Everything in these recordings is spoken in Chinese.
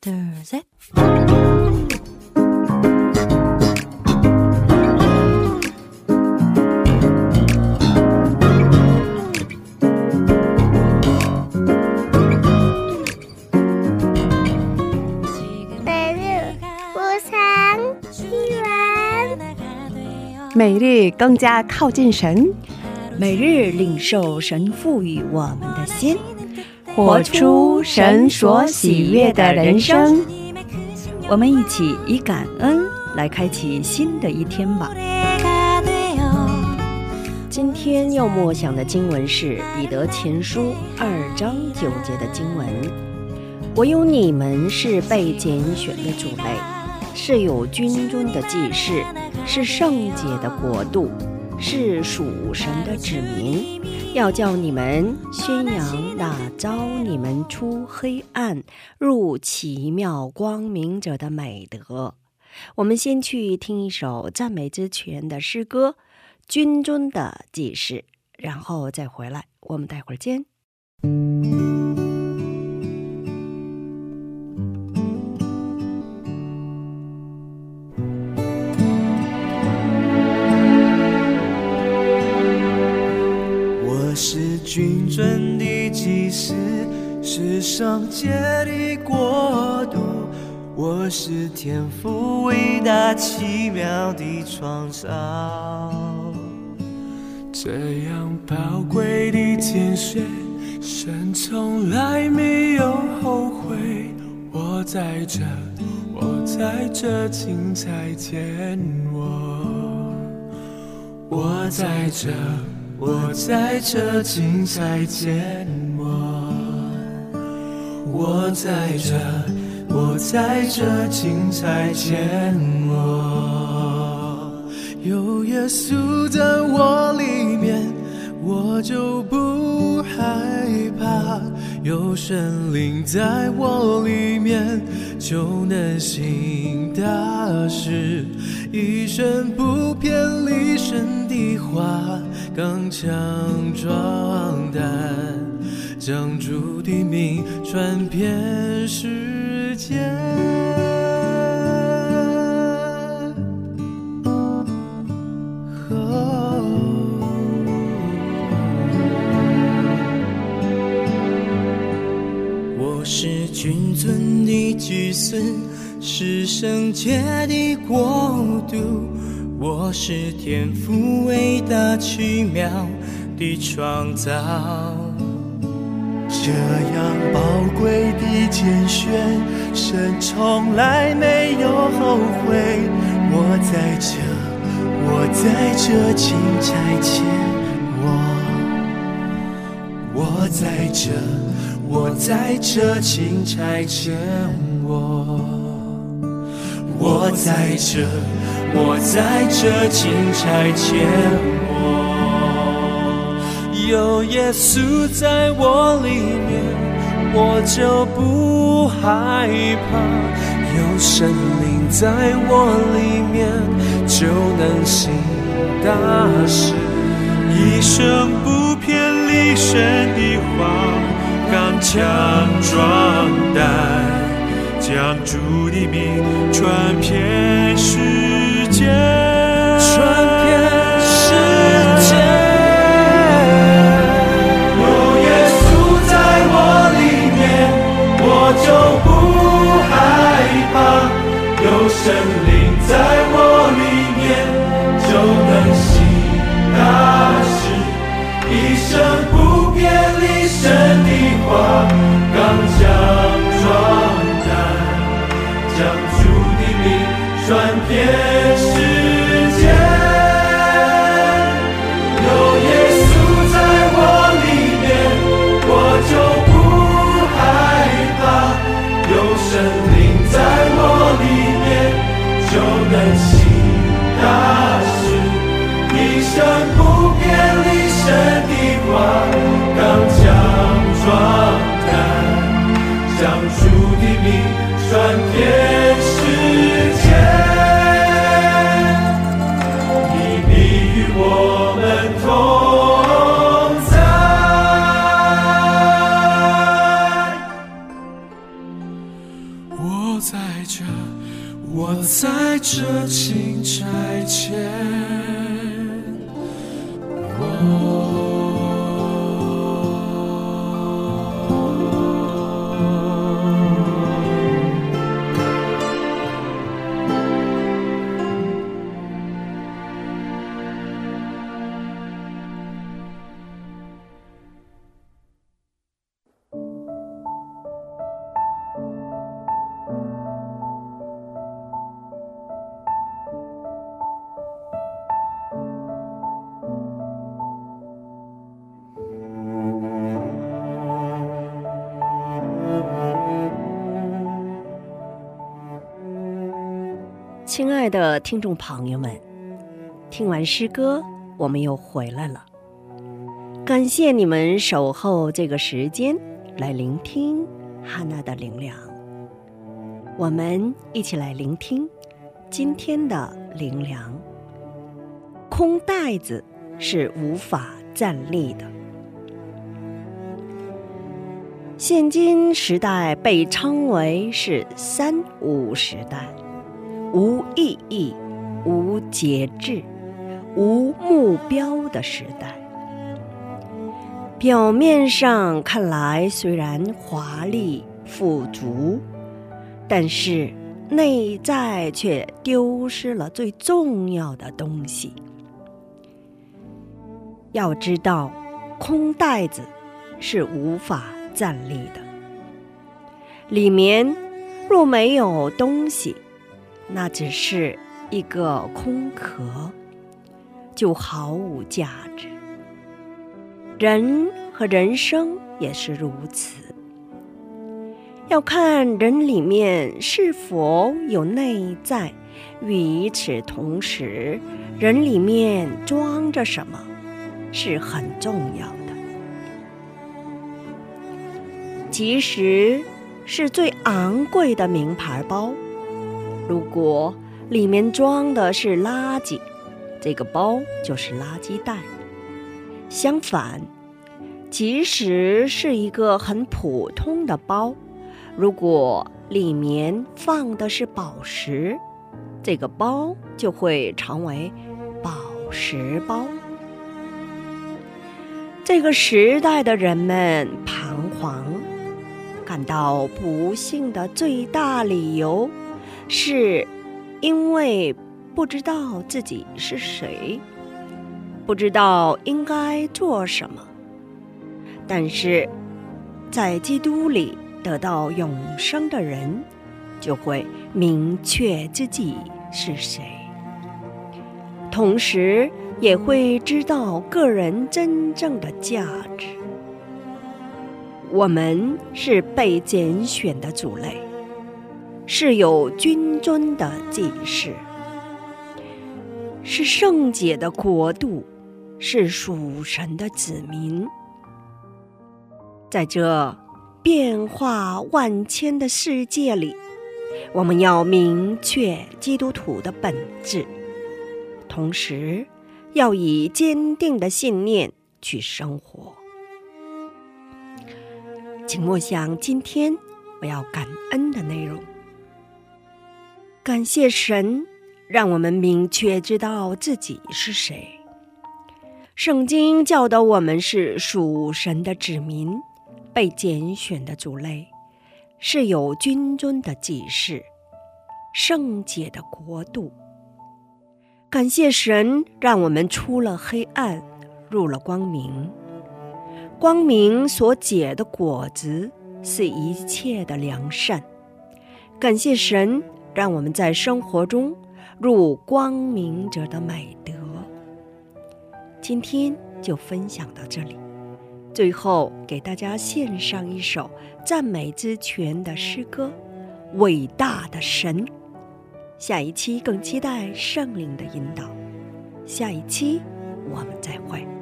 there's a 每日更加靠近神，每日领受神赋予我们的心。活出神所喜悦的人生。我们一起以感恩来开启新的一天吧。今天要默想的经文是《彼得前书》二章九节的经文：“我有你们是被拣选的主类，是有君尊的祭司，是圣洁的国度，是属神的指民。要叫你们宣扬那招你们出黑暗入奇妙光明者的美德。”我们先去听一首赞美之泉的诗歌。军中的祭事，然后再回来，我们待会儿见。的祭司，是圣洁的国度。我是天赋伟大奇妙的创造。这样宝贵的拣选，神从来没有后悔。我在这，我在这，请再见我。我在这，我在这，请再见我。我在这，我在这，请再见我。有耶稣在我里面，我就不害怕；有神灵在我里面，就能行大事。一生不偏离神的话，刚强壮胆，将主的名传遍世界。我是君尊的祭司，是圣洁的国度。我是天父伟大奇妙的创造。这样宝贵的拣选，神从来没有后悔。我在这，我在这，请差遣我。我在这，我在这，请差遣我。我在这，我在这，请差遣我。有耶稣在我里面，我就不害怕；有神灵在我里面，就能行大事。一生不偏离神的话，刚强壮胆，将主的名传遍世界，就不害怕；有神灵在我我在这情拆前。亲爱的听众朋友们，听完诗歌，我们又回来了。感谢你们守候这个时间来聆听哈娜的灵粮。我们一起来聆听今天的灵粮。空袋子是无法站立的。现今时代被称为是“三无”时代。无意义、无节制、无目标的时代，表面上看来虽然华丽富足，但是内在却丢失了最重要的东西。要知道，空袋子是无法站立的，里面若没有东西。那只是一个空壳，就毫无价值。人和人生也是如此，要看人里面是否有内在。与此同时，人里面装着什么是很重要的。即使是最昂贵的名牌包。如果里面装的是垃圾，这个包就是垃圾袋。相反，即使是一个很普通的包，如果里面放的是宝石，这个包就会成为宝石包。这个时代的人们彷徨，感到不幸的最大理由。是，因为不知道自己是谁，不知道应该做什么。但是，在基督里得到永生的人，就会明确自己是谁，同时也会知道个人真正的价值。我们是被拣选的族类。是有君尊的祭祀，是圣洁的国度，是属神的子民。在这变化万千的世界里，我们要明确基督徒的本质，同时要以坚定的信念去生活。请默想今天我要感恩的内容。感谢神，让我们明确知道自己是谁。圣经教导我们是属神的子民，被拣选的族类，是有君尊的祭祀，圣洁的国度。感谢神，让我们出了黑暗，入了光明。光明所结的果子，是一切的良善。感谢神。让我们在生活中入光明者的美德。今天就分享到这里，最后给大家献上一首赞美之泉的诗歌《伟大的神》。下一期更期待圣灵的引导。下一期我们再会。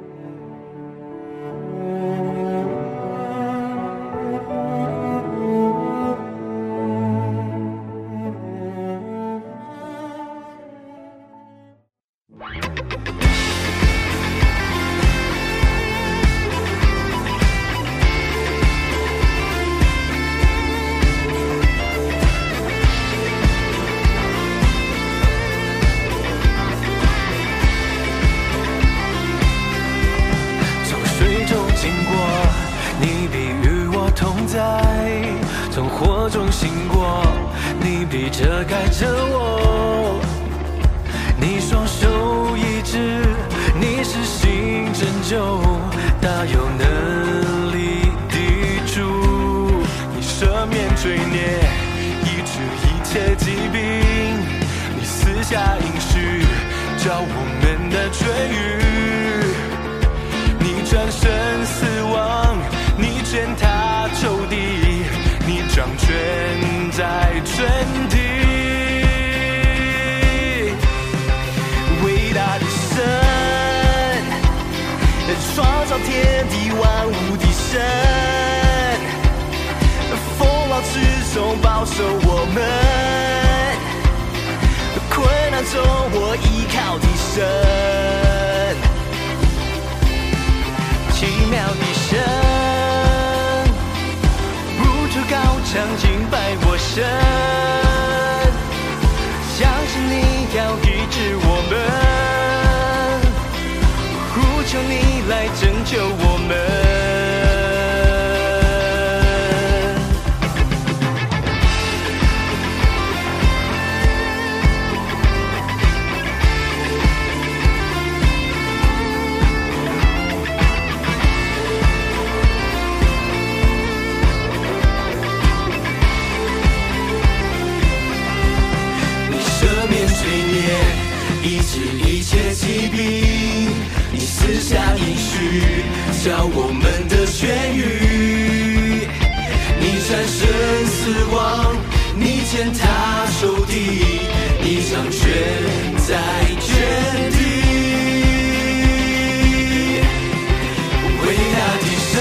你背着盖着我，你双手一指，你是新拯救，大有能力抵住，你赦免罪孽，医治一切疾病，你私下应许，叫我们的痊愈，中保守我们，困难中我依靠的神，奇妙的神，不住高唱敬拜我神。相信你要医治我们，呼求你来拯救我时光，你践踏仇敌，你掌权在全地。伟大的神，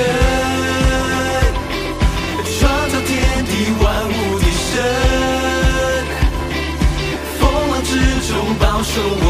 创造天地万物的神。风浪之中保守我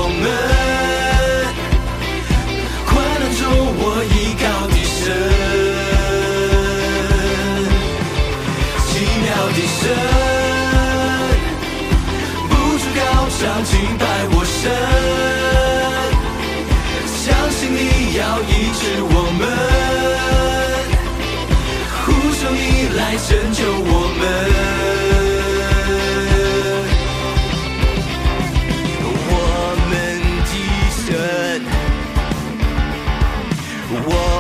我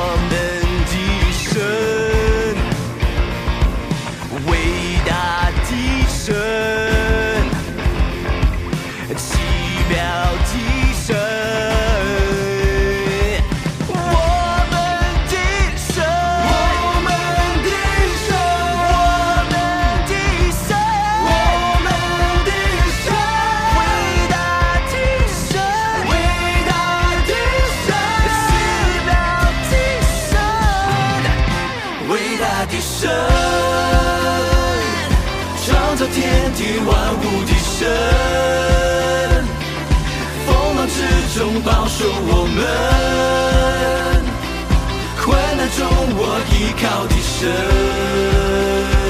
天万物的神，风浪之中保守我们，困难中我依靠的神。